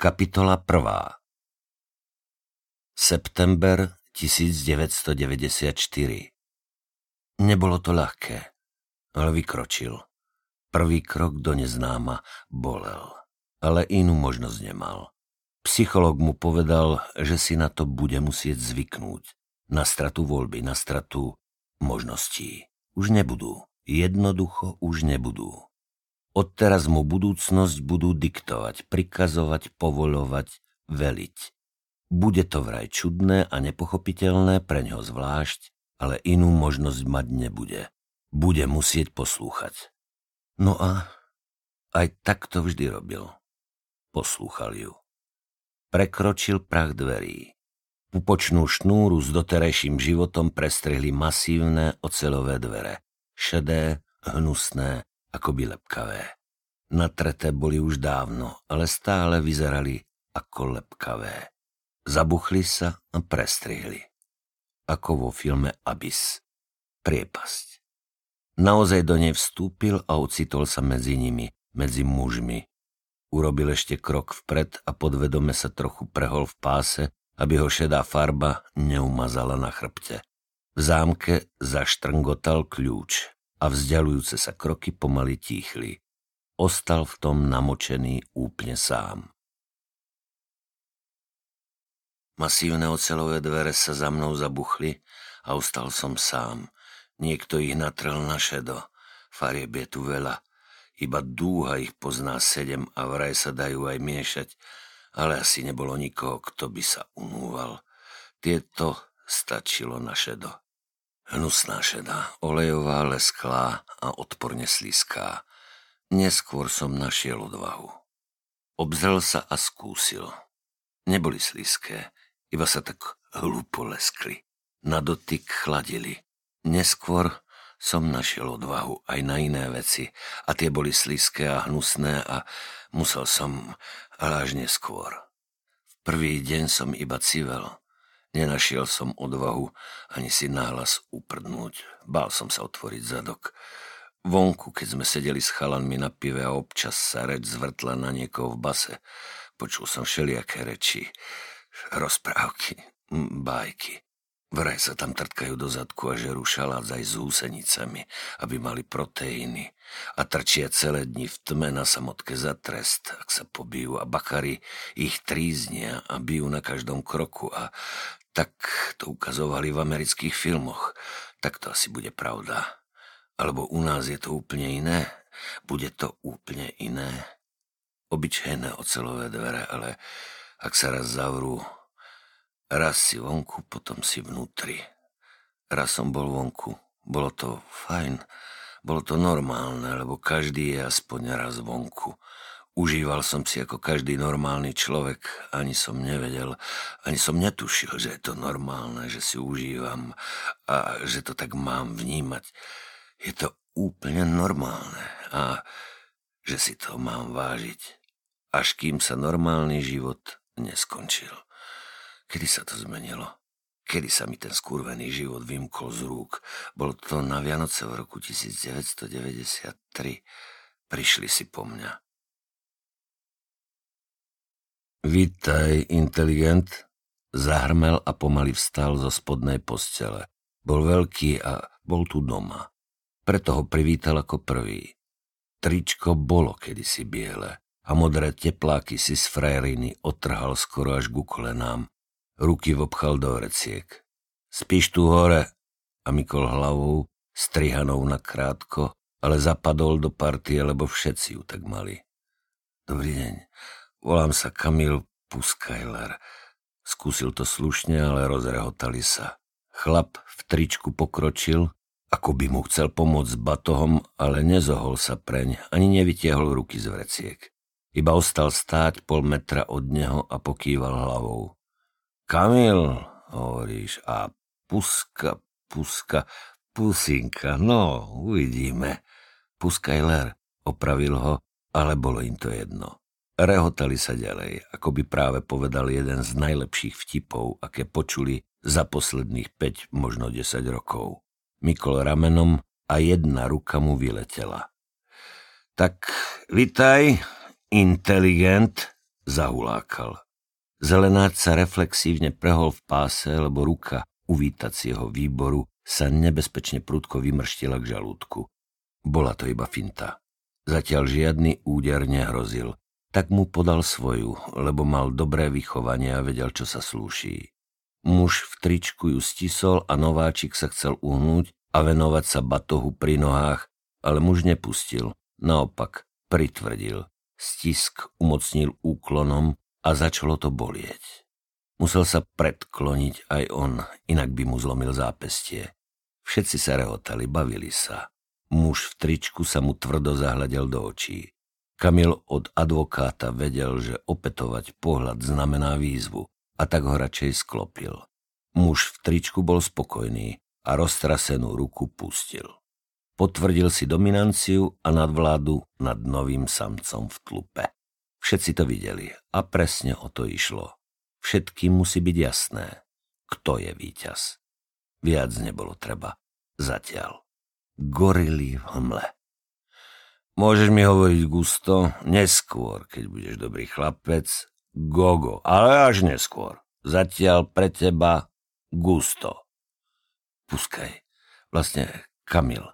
Kapitola 1. September 1994 Nebolo to ľahké, ale vykročil. Prvý krok do neznáma bolel, ale inú možnosť nemal. Psychológ mu povedal, že si na to bude musieť zvyknúť. Na stratu voľby, na stratu možností. Už nebudú. Jednoducho už nebudú. Odteraz mu budúcnosť budú diktovať, prikazovať, povolovať, veliť. Bude to vraj čudné a nepochopiteľné pre ňo zvlášť, ale inú možnosť mať nebude. Bude musieť poslúchať. No a aj tak to vždy robil. Poslúchal ju. Prekročil prach dverí. Pupočnú šnúru s doterajším životom prestrihli masívne ocelové dvere. Šedé, hnusné, akoby lepkavé. Natreté boli už dávno, ale stále vyzerali ako lepkavé. Zabuchli sa a prestrihli. Ako vo filme Abyss. Priepasť. Naozaj do nej vstúpil a ocitol sa medzi nimi, medzi mužmi. Urobil ešte krok vpred a podvedome sa trochu prehol v páse, aby ho šedá farba neumazala na chrbte. V zámke zaštrngotal kľúč a vzdialujúce sa kroky pomaly tíchli. Ostal v tom namočený úplne sám. Masívne ocelové dvere sa za mnou zabuchli a ostal som sám. Niekto ich natrel na šedo. Farieb je tu veľa. Iba dúha ich pozná sedem a vraj sa dajú aj miešať, ale asi nebolo nikoho, kto by sa unúval. Tieto stačilo na šedo. Hnusná šedá, olejová, lesklá a odporne slízká. Neskôr som našiel odvahu. Obzrel sa a skúsil. Neboli slízké, iba sa tak hlupo leskli. Na dotyk chladili. Neskôr som našiel odvahu aj na iné veci a tie boli slízké a hnusné a musel som, ale až neskôr. V prvý deň som iba civel, Nenašiel som odvahu ani si náhlas uprdnúť. Bál som sa otvoriť zadok. Vonku, keď sme sedeli s chalanmi na pive a občas sa reč zvrtla na niekoho v base, počul som všelijaké reči, rozprávky, bajky. Vraj sa tam trtkajú do zadku a žerú šalác aj s úsenicami, aby mali proteíny. A trčia celé dni v tme na samotke za trest, ak sa pobijú. A bakary ich tríznia a bijú na každom kroku. A tak to ukazovali v amerických filmoch. Tak to asi bude pravda. Alebo u nás je to úplne iné. Bude to úplne iné. Obyčajné ocelové dvere, ale ak sa raz zavrú, raz si vonku, potom si vnútri. Raz som bol vonku. Bolo to fajn. Bolo to normálne, lebo každý je aspoň raz vonku. Užíval som si ako každý normálny človek, ani som nevedel, ani som netušil, že je to normálne, že si užívam a že to tak mám vnímať. Je to úplne normálne a že si to mám vážiť, až kým sa normálny život neskončil. Kedy sa to zmenilo? Kedy sa mi ten skurvený život vymkol z rúk? Bolo to na Vianoce v roku 1993. Prišli si po mňa. Vítaj, inteligent, zahrmel a pomaly vstal zo spodnej postele. Bol veľký a bol tu doma. Preto ho privítal ako prvý. Tričko bolo kedysi biele a modré tepláky si z frajeriny otrhal skoro až ku kolenám. Ruky vopchal do reciek. Spíš tu hore? A mykol hlavou, strihanou na krátko, ale zapadol do partie, lebo všetci ju tak mali. Dobrý deň, Volám sa Kamil Puskajler. Skúsil to slušne, ale rozrehotali sa. Chlap v tričku pokročil, ako by mu chcel pomôcť batohom, ale nezohol sa preň, ani nevytiahol ruky z vreciek. Iba ostal stáť pol metra od neho a pokýval hlavou. Kamil, hovoríš, a puska, puska, pusinka, no, uvidíme. Puskajler, opravil ho, ale bolo im to jedno. Rehotali sa ďalej, ako by práve povedal jeden z najlepších vtipov, aké počuli za posledných 5, možno 10 rokov. Mikol ramenom a jedna ruka mu vyletela. Tak, vitaj, inteligent, zahulákal. Zelenáč sa reflexívne prehol v páse, lebo ruka uvítacieho výboru sa nebezpečne prudko vymrštila k žalúdku. Bola to iba finta. Zatiaľ žiadny úder nehrozil, tak mu podal svoju, lebo mal dobré vychovanie a vedel, čo sa slúší. Muž v tričku ju stisol a nováčik sa chcel uhnúť a venovať sa batohu pri nohách, ale muž nepustil. Naopak, pritvrdil. Stisk umocnil úklonom a začalo to bolieť. Musel sa predkloniť aj on, inak by mu zlomil zápestie. Všetci sa rehotali, bavili sa. Muž v tričku sa mu tvrdo zahľadel do očí. Kamil od advokáta vedel, že opetovať pohľad znamená výzvu a tak ho radšej sklopil. Muž v tričku bol spokojný a roztrasenú ruku pustil. Potvrdil si dominanciu a nadvládu nad novým samcom v tlupe. Všetci to videli a presne o to išlo. Všetkým musí byť jasné, kto je víťaz. Viac nebolo treba. Zatiaľ. Gorily v hmle. Môžeš mi hovoriť gusto, neskôr, keď budeš dobrý chlapec, gogo, ale až neskôr. Zatiaľ pre teba gusto. Puskaj. Vlastne Kamil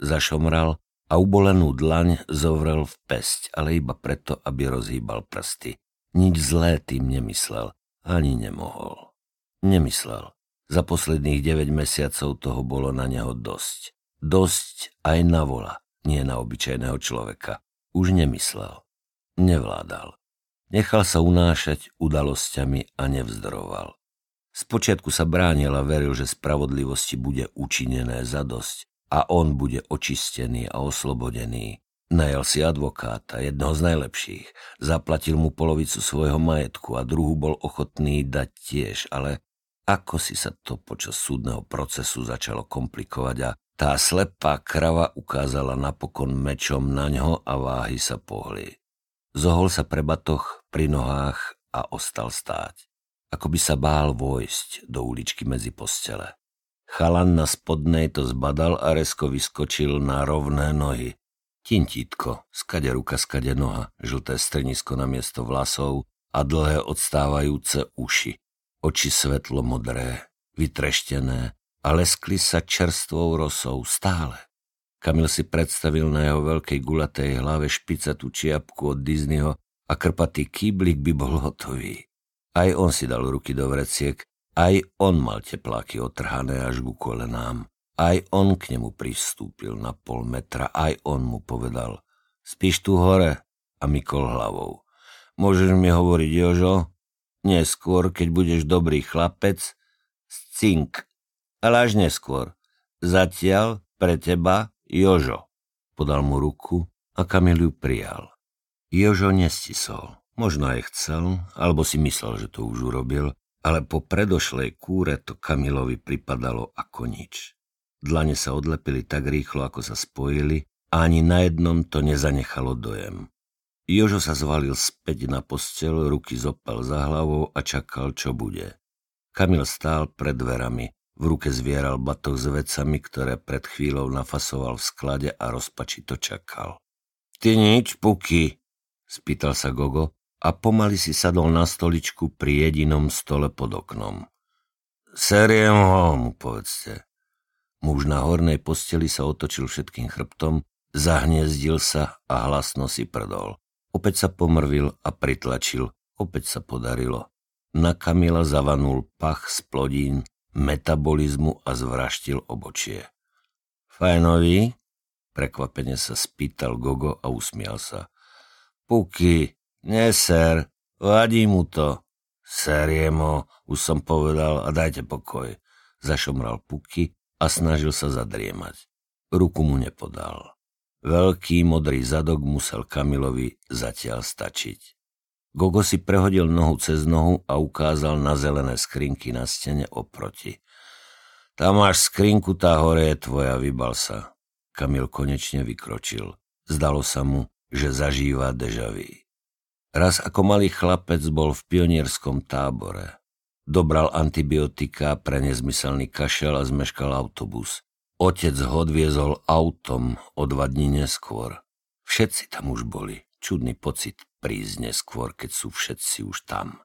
zašomral a ubolenú dlaň zovrel v pesť, ale iba preto, aby rozhýbal prsty. Nič zlé tým nemyslel, ani nemohol. Nemyslel. Za posledných 9 mesiacov toho bolo na neho dosť. Dosť aj na vola, nie na obyčajného človeka. Už nemyslel. Nevládal. Nechal sa unášať udalosťami a nevzdoroval. Spočiatku sa bránil a veril, že spravodlivosti bude učinené za dosť, a on bude očistený a oslobodený. Najal si advokáta, jednoho z najlepších, zaplatil mu polovicu svojho majetku a druhú bol ochotný dať tiež, ale ako si sa to počas súdneho procesu začalo komplikovať a tá slepá krava ukázala napokon mečom na ňo a váhy sa pohli. Zohol sa pre batoch pri nohách a ostal stáť. Ako by sa bál vojsť do uličky medzi postele. Chalan na spodnej to zbadal a resko vyskočil na rovné nohy. Tintítko, skade ruka, skade noha, žlté strnisko na miesto vlasov a dlhé odstávajúce uši. Oči svetlo modré, vytreštené a leskli sa čerstvou rosou stále. Kamil si predstavil na jeho veľkej gulatej hlave špicatú čiapku od Disneyho a krpatý kýblik by bol hotový. Aj on si dal ruky do vreciek aj on mal tepláky otrhané až ku kolenám. Aj on k nemu pristúpil na pol metra, aj on mu povedal Spíš tu hore? A mykol hlavou. Môžeš mi hovoriť, Jožo? Neskôr, keď budeš dobrý chlapec, cink. Ale až neskôr. Zatiaľ pre teba, Jožo. Podal mu ruku a Kamil ju prijal. Jožo nestisol. Možno aj chcel, alebo si myslel, že to už urobil, ale po predošlej kúre to Kamilovi pripadalo ako nič. Dlane sa odlepili tak rýchlo, ako sa spojili a ani na jednom to nezanechalo dojem. Jožo sa zvalil späť na postel, ruky zopal za hlavou a čakal, čo bude. Kamil stál pred dverami, v ruke zvieral batoh s vecami, ktoré pred chvíľou nafasoval v sklade a rozpačito čakal. Ty nič, Puky? spýtal sa Gogo a pomaly si sadol na stoličku pri jedinom stole pod oknom. Seriem ho, mu povedzte. Muž na hornej posteli sa otočil všetkým chrbtom, zahniezdil sa a hlasno si prdol. Opäť sa pomrvil a pritlačil, opäť sa podarilo. Na Kamila zavanul pach z plodín, metabolizmu a zvraštil obočie. Fajnový? Prekvapene sa spýtal Gogo a usmial sa. Puky, Neser, vadí mu to. Seriemo, už som povedal a dajte pokoj. Zašomral puky a snažil sa zadriemať. Ruku mu nepodal. Veľký modrý zadok musel Kamilovi zatiaľ stačiť. Gogo si prehodil nohu cez nohu a ukázal na zelené skrinky na stene oproti. Tam máš skrinku, tá hore je tvoja, vybal sa. Kamil konečne vykročil. Zdalo sa mu, že zažíva dežavý. Raz ako malý chlapec bol v pionierskom tábore. Dobral antibiotika pre nezmyselný kašel a zmeškal autobus. Otec ho odviezol autom o dva dní neskôr. Všetci tam už boli. Čudný pocit prísť neskôr, keď sú všetci už tam.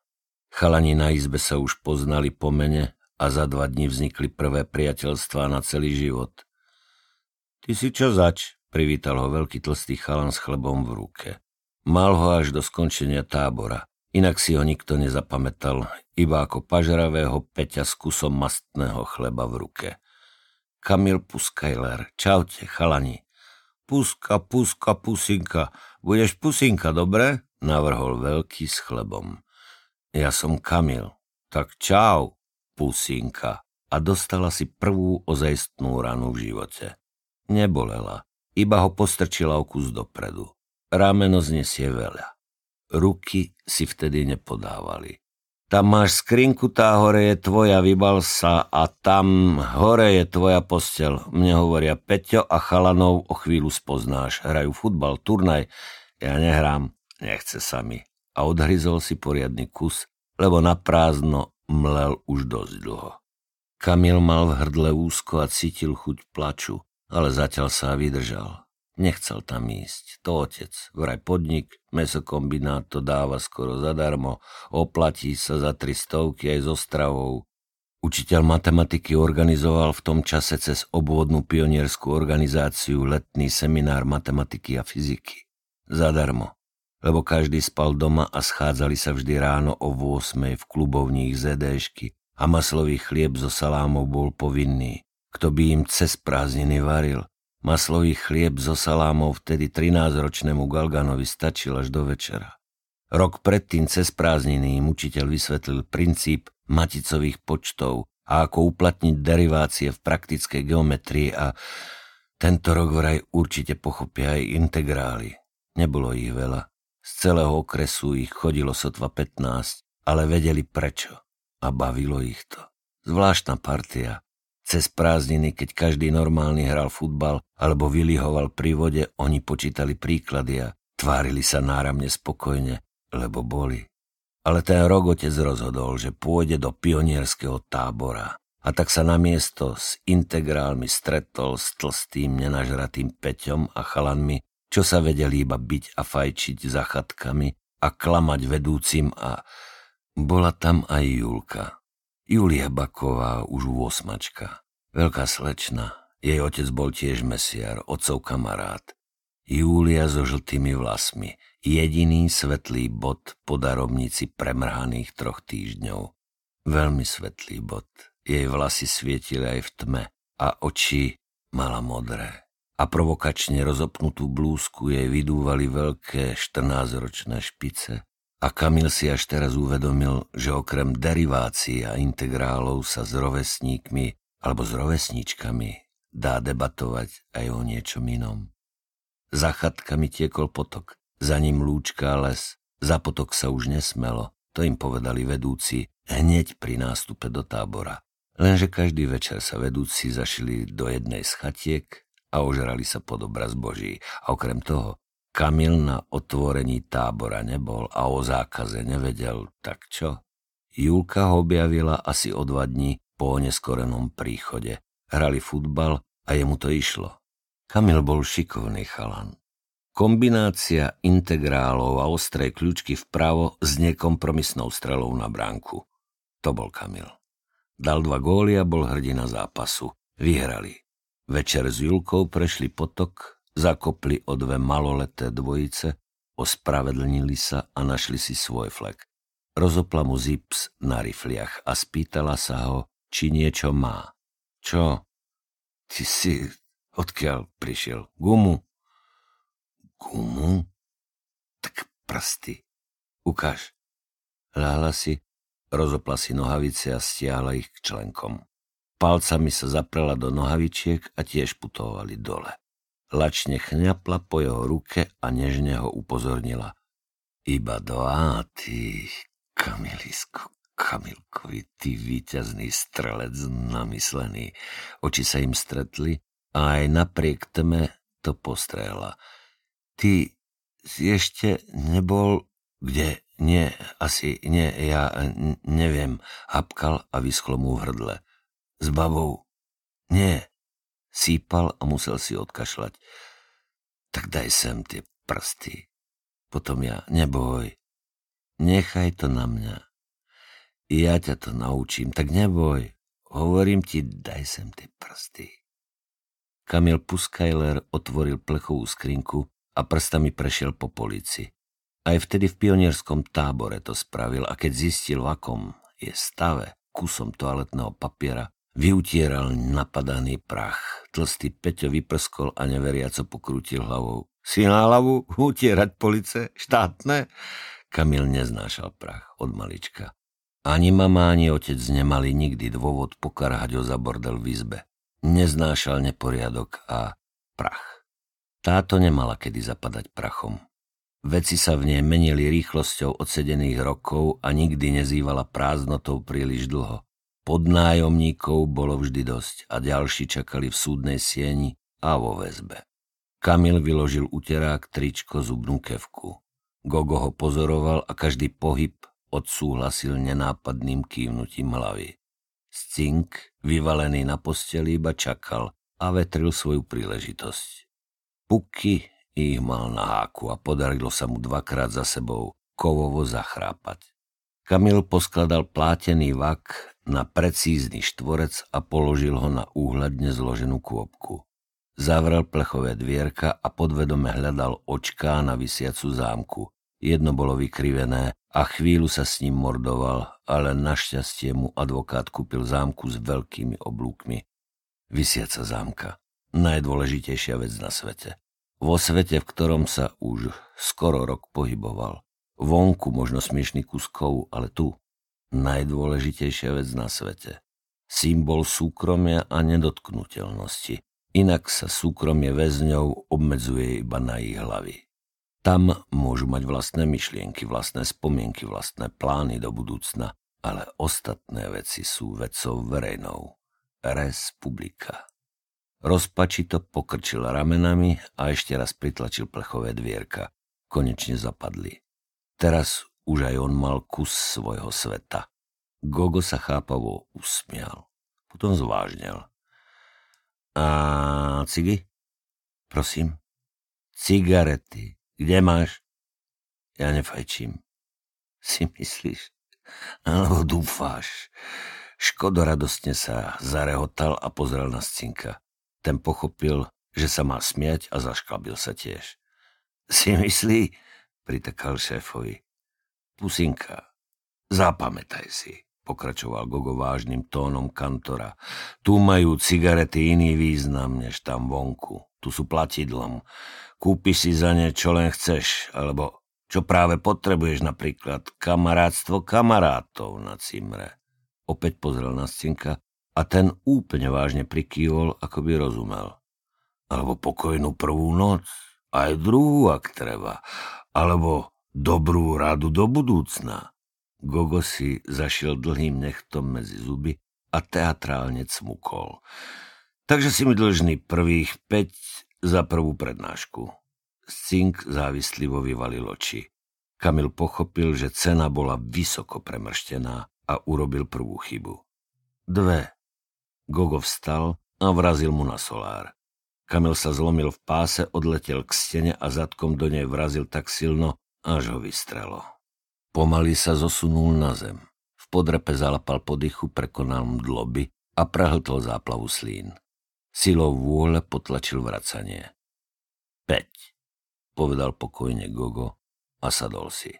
Chalani na izbe sa už poznali po mene a za dva dní vznikli prvé priateľstvá na celý život. Ty si čo zač? Privítal ho veľký tlstý chalan s chlebom v ruke. Mal ho až do skončenia tábora. Inak si ho nikto nezapamätal, iba ako pažravého Peťa s kusom mastného chleba v ruke. Kamil Puskajler, čaute, chalani. Puska, puska, pusinka. Budeš pusinka, dobre? Navrhol veľký s chlebom. Ja som Kamil. Tak čau, pusinka. A dostala si prvú ozajstnú ranu v živote. Nebolela, iba ho postrčila o kus dopredu. Rameno znesie veľa. Ruky si vtedy nepodávali. Tam máš skrinku, tá hore je tvoja, vybal sa a tam hore je tvoja postel. Mne hovoria Peťo a chalanov o chvíľu spoznáš. Hrajú futbal, turnaj. Ja nehrám, nechce sa mi. A odhryzol si poriadny kus, lebo na prázdno mlel už dosť dlho. Kamil mal v hrdle úzko a cítil chuť plaču, ale zatiaľ sa vydržal. Nechcel tam ísť. To otec. Vraj podnik, mesokombinát to dáva skoro zadarmo. Oplatí sa za tri stovky aj so stravou. Učiteľ matematiky organizoval v tom čase cez obvodnú pionierskú organizáciu letný seminár matematiky a fyziky. Zadarmo. Lebo každý spal doma a schádzali sa vždy ráno o 8 v klubovních ZDšky a maslový chlieb so salámou bol povinný. Kto by im cez prázdniny varil, Maslový chlieb so salámov vtedy 13-ročnému Galganovi stačil až do večera. Rok predtým cez prázdniny im učiteľ vysvetlil princíp maticových počtov a ako uplatniť derivácie v praktickej geometrii a tento rok vraj určite pochopia aj integrály. Nebolo ich veľa. Z celého okresu ich chodilo sotva 15, ale vedeli prečo a bavilo ich to. Zvláštna partia, cez prázdniny, keď každý normálny hral futbal alebo vylihoval pri vode, oni počítali príklady a tvárili sa náramne spokojne, lebo boli. Ale ten rok otec rozhodol, že pôjde do pionierského tábora. A tak sa na miesto s integrálmi stretol s tlstým nenažratým Peťom a chalanmi, čo sa vedeli iba byť a fajčiť za chatkami a klamať vedúcim a bola tam aj Julka. Julia Baková už osmačka. Veľká slečna. Jej otec bol tiež mesiar, otcov kamarát. Júlia so žltými vlasmi. Jediný svetlý bod po darobnici premrhaných troch týždňov. Veľmi svetlý bod. Jej vlasy svietili aj v tme a oči mala modré. A provokačne rozopnutú blúzku jej vydúvali veľké 14-ročné špice a Kamil si až teraz uvedomil, že okrem derivácií a integrálov sa s rovesníkmi alebo s rovesníčkami dá debatovať aj o niečom inom. Za chatkami tiekol potok, za ním lúčka a les. Za potok sa už nesmelo, to im povedali vedúci hneď pri nástupe do tábora. Lenže každý večer sa vedúci zašili do jednej z chatiek a ožrali sa pod obraz Boží. A okrem toho Kamil na otvorení tábora nebol a o zákaze nevedel, tak čo? Julka ho objavila asi o dva dní po neskorenom príchode. Hrali futbal a jemu to išlo. Kamil bol šikovný chalan. Kombinácia integrálov a ostré kľúčky vpravo s nekompromisnou strelou na bránku. To bol Kamil. Dal dva góly a bol hrdina zápasu. Vyhrali. Večer s Julkou prešli potok zakopli o dve maloleté dvojice, ospravedlnili sa a našli si svoj flek. Rozopla mu zips na rifliach a spýtala sa ho, či niečo má. Čo? Ty si odkiaľ prišiel? Gumu? Gumu? Tak prsty. Ukáž. Láhla si, rozopla si nohavice a stiahla ich k členkom. Palcami sa zaprela do nohavičiek a tiež putovali dole. Lačne chňapla po jeho ruke a nežne ho upozornila. Iba do áty, Kamilisku, Kamilkovi, ty víťazný strelec namyslený. Oči sa im stretli a aj napriek tme to postrehla. Ty si ešte nebol kde? Nie, asi nie, ja neviem. Hapkal a vyschlo mu v hrdle. S babou? Nie, Sípal a musel si odkašľať. Tak daj sem tie prsty. potom ja. Neboj. Nechaj to na mňa. Ja ťa to naučím, tak neboj. Hovorím ti, daj sem tie prsty. Kamil Puskajler otvoril plechovú skrinku a prstami prešiel po polici. Aj vtedy v pionierskom tábore to spravil a keď zistil, v akom je stave kusom toaletného papiera, vyutieral napadaný prach. Tlstý Peťo vyprskol a neveriaco pokrútil hlavou. Si na hlavu utierať police štátne? Kamil neznášal prach od malička. Ani mama, ani otec nemali nikdy dôvod pokarhať ho za bordel v izbe. Neznášal neporiadok a prach. Táto nemala kedy zapadať prachom. Veci sa v nej menili rýchlosťou odsedených rokov a nikdy nezývala prázdnotou príliš dlho. Podnájomníkov bolo vždy dosť a ďalší čakali v súdnej sieni a vo väzbe. Kamil vyložil uterák, tričko, zubnú kevku. Gogo ho pozoroval a každý pohyb odsúhlasil nenápadným kývnutím hlavy. Scink, vyvalený na posteli, iba čakal a vetril svoju príležitosť. Puky ich mal na háku a podarilo sa mu dvakrát za sebou kovovo zachrápať. Kamil poskladal plátený vak na precízny štvorec a položil ho na úhľadne zloženú kôpku. Zavrel plechové dvierka a podvedome hľadal očká na vysiacu zámku. Jedno bolo vykrivené a chvíľu sa s ním mordoval, ale našťastie mu advokát kúpil zámku s veľkými oblúkmi. Vysiaca zámka. Najdôležitejšia vec na svete. Vo svete, v ktorom sa už skoro rok pohyboval. Vonku možno smiešný kuskov, ale tu najdôležitejšia vec na svete. Symbol súkromia a nedotknutelnosti. Inak sa súkromie väzňov obmedzuje iba na ich hlavy. Tam môžu mať vlastné myšlienky, vlastné spomienky, vlastné plány do budúcna, ale ostatné veci sú vecou verejnou. Res publika. Rozpačito pokrčil ramenami a ešte raz pritlačil plechové dvierka. Konečne zapadli. Teraz už aj on mal kus svojho sveta. Gogo sa chápavo usmial. Potom zvážnel. A cigy? Prosím. Cigarety. Kde máš? Ja nefajčím. Si myslíš? Alebo dúfáš? Škodo radostne sa zarehotal a pozrel na scinka. Ten pochopil, že sa má smiať a zašklabil sa tiež. Si myslí? Pritakal šéfovi. Pusinka, zapamätaj si, pokračoval Gogo vážnym tónom kantora. Tu majú cigarety iný význam, než tam vonku. Tu sú platidlom. Kúpiš si za ne, čo len chceš, alebo čo práve potrebuješ, napríklad kamarátstvo kamarátov na cimre. Opäť pozrel na Scinka a ten úplne vážne prikývol, ako by rozumel. Alebo pokojnú prvú noc, aj druhú, ak treba. Alebo dobrú radu do budúcna. Gogo si zašiel dlhým nechtom medzi zuby a teatrálne cmukol. Takže si mi dlžný prvých 5 za prvú prednášku. Scink závislivo vyvalil oči. Kamil pochopil, že cena bola vysoko premrštená a urobil prvú chybu. Dve. Gogo vstal a vrazil mu na solár. Kamil sa zlomil v páse, odletel k stene a zadkom do nej vrazil tak silno, až ho vystrelo. Pomaly sa zosunul na zem. V podrepe zalapal po dychu, prekonal mdloby a prahltol záplavu slín. Silou vôle potlačil vracanie. Peť, povedal pokojne Gogo a sadol si.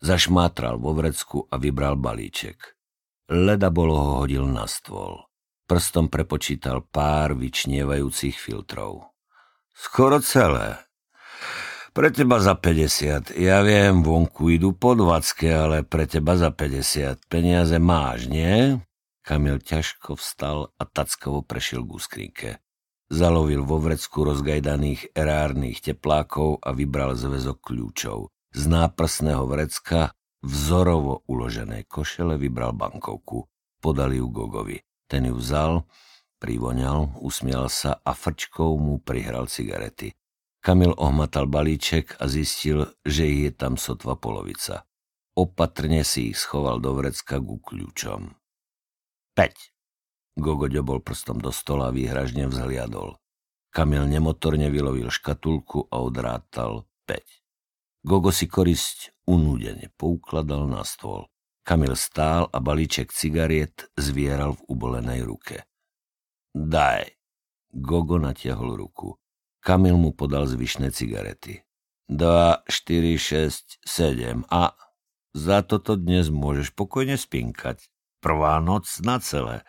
Zašmátral vo vrecku a vybral balíček. Leda bolo ho hodil na stôl. Prstom prepočítal pár vyčnievajúcich filtrov. Skoro celé. Pre teba za 50. Ja viem, vonku idú po 20, ale pre teba za 50. Peniaze máš, nie? Kamil ťažko vstal a tackovo prešiel k úskrinke. Zalovil vo vrecku rozgajdaných erárnych teplákov a vybral zväzok kľúčov. Z náprsného vrecka vzorovo uložené košele vybral bankovku. Podali ju Gogovi. Ten ju vzal, privoňal, usmial sa a frčkou mu prihral cigarety. Kamil ohmatal balíček a zistil, že ich je tam sotva polovica. Opatrne si ich schoval do vrecka ku kľúčom. 5. Gogo ďobol prstom do stola a výhražne vzhliadol. Kamil nemotorne vylovil škatulku a odrátal 5. Gogo si korisť unúdene poukladal na stôl. Kamil stál a balíček cigariet zvieral v ubolenej ruke. Daj. Gogo natiahol ruku. Kamil mu podal zvyšné cigarety. 2, 4, 6, 7 a za toto dnes môžeš pokojne spinkať. Prvá noc na celé.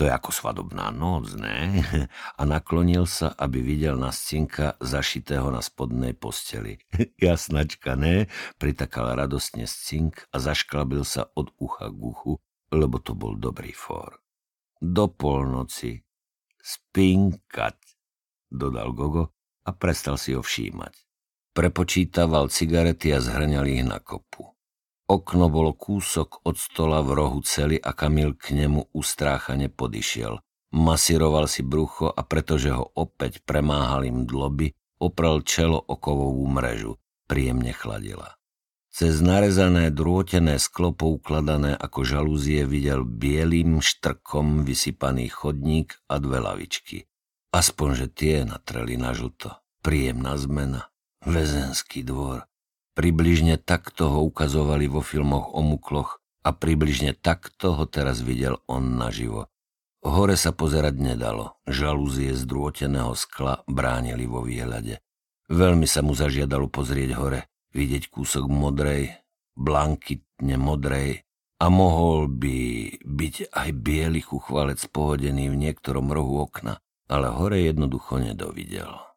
To je ako svadobná noc, ne? A naklonil sa, aby videl na scinka zašitého na spodnej posteli. Jasnačka, ne? Pritakal radostne scink a zašklabil sa od ucha k uchu, lebo to bol dobrý fór. Do polnoci. Spinkať, dodal Gogo a prestal si ho všímať. Prepočítaval cigarety a zhrňal ich na kopu. Okno bolo kúsok od stola v rohu cely a Kamil k nemu ustráchane podišiel. Masíroval si brucho a pretože ho opäť premáhali mdloby, oprel čelo o kovovú mrežu. Príjemne chladila. Cez narezané drôtené sklo poukladané ako žalúzie videl bielým štrkom vysypaný chodník a dve lavičky. Aspoň, že tie natreli na žlto. Príjemná zmena. Väzenský dvor. Približne takto ho ukazovali vo filmoch o mukloch a približne takto ho teraz videl on naživo. Hore sa pozerať nedalo, žalúzie z drôteného skla bránili vo výhľade. Veľmi sa mu zažiadalo pozrieť hore, vidieť kúsok modrej, blankitne modrej a mohol by byť aj biely chuchvalec pohodený v niektorom rohu okna, ale hore jednoducho nedovidel.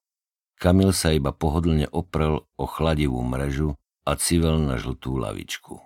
Kamil sa iba pohodlne oprel o chladivú mrežu a civel na žltú lavičku.